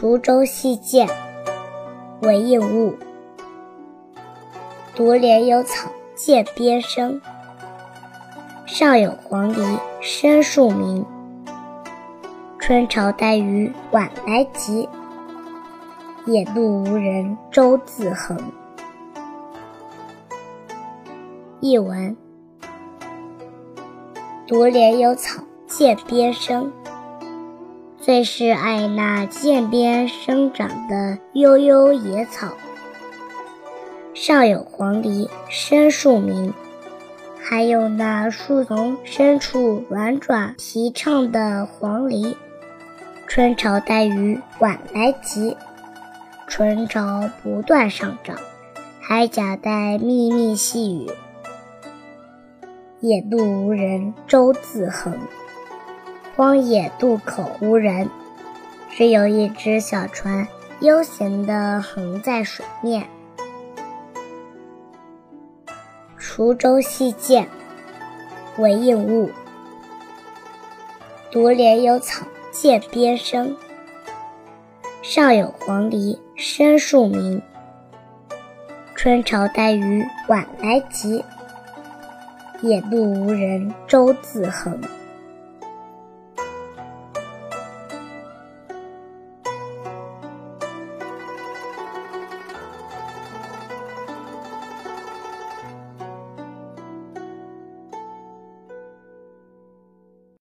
滁州西涧，韦应物。独怜幽草涧边生，上有黄鹂深树鸣。春潮带雨晚来急，野渡无人舟自横。译文：独怜有草涧边生。最是爱那涧边生长的悠悠野草，上有黄鹂深树鸣，还有那树丛深处婉转啼唱的黄鹂。春潮带雨晚来急，春潮不断上涨，还夹带密密细雨。野渡无人舟自横。荒野渡口无人，只有一只小船悠闲地横在水面。滁州西涧，韦应物。独怜有草涧边生，上有黄鹂深树鸣。春潮带雨晚来急，野渡无人舟自横。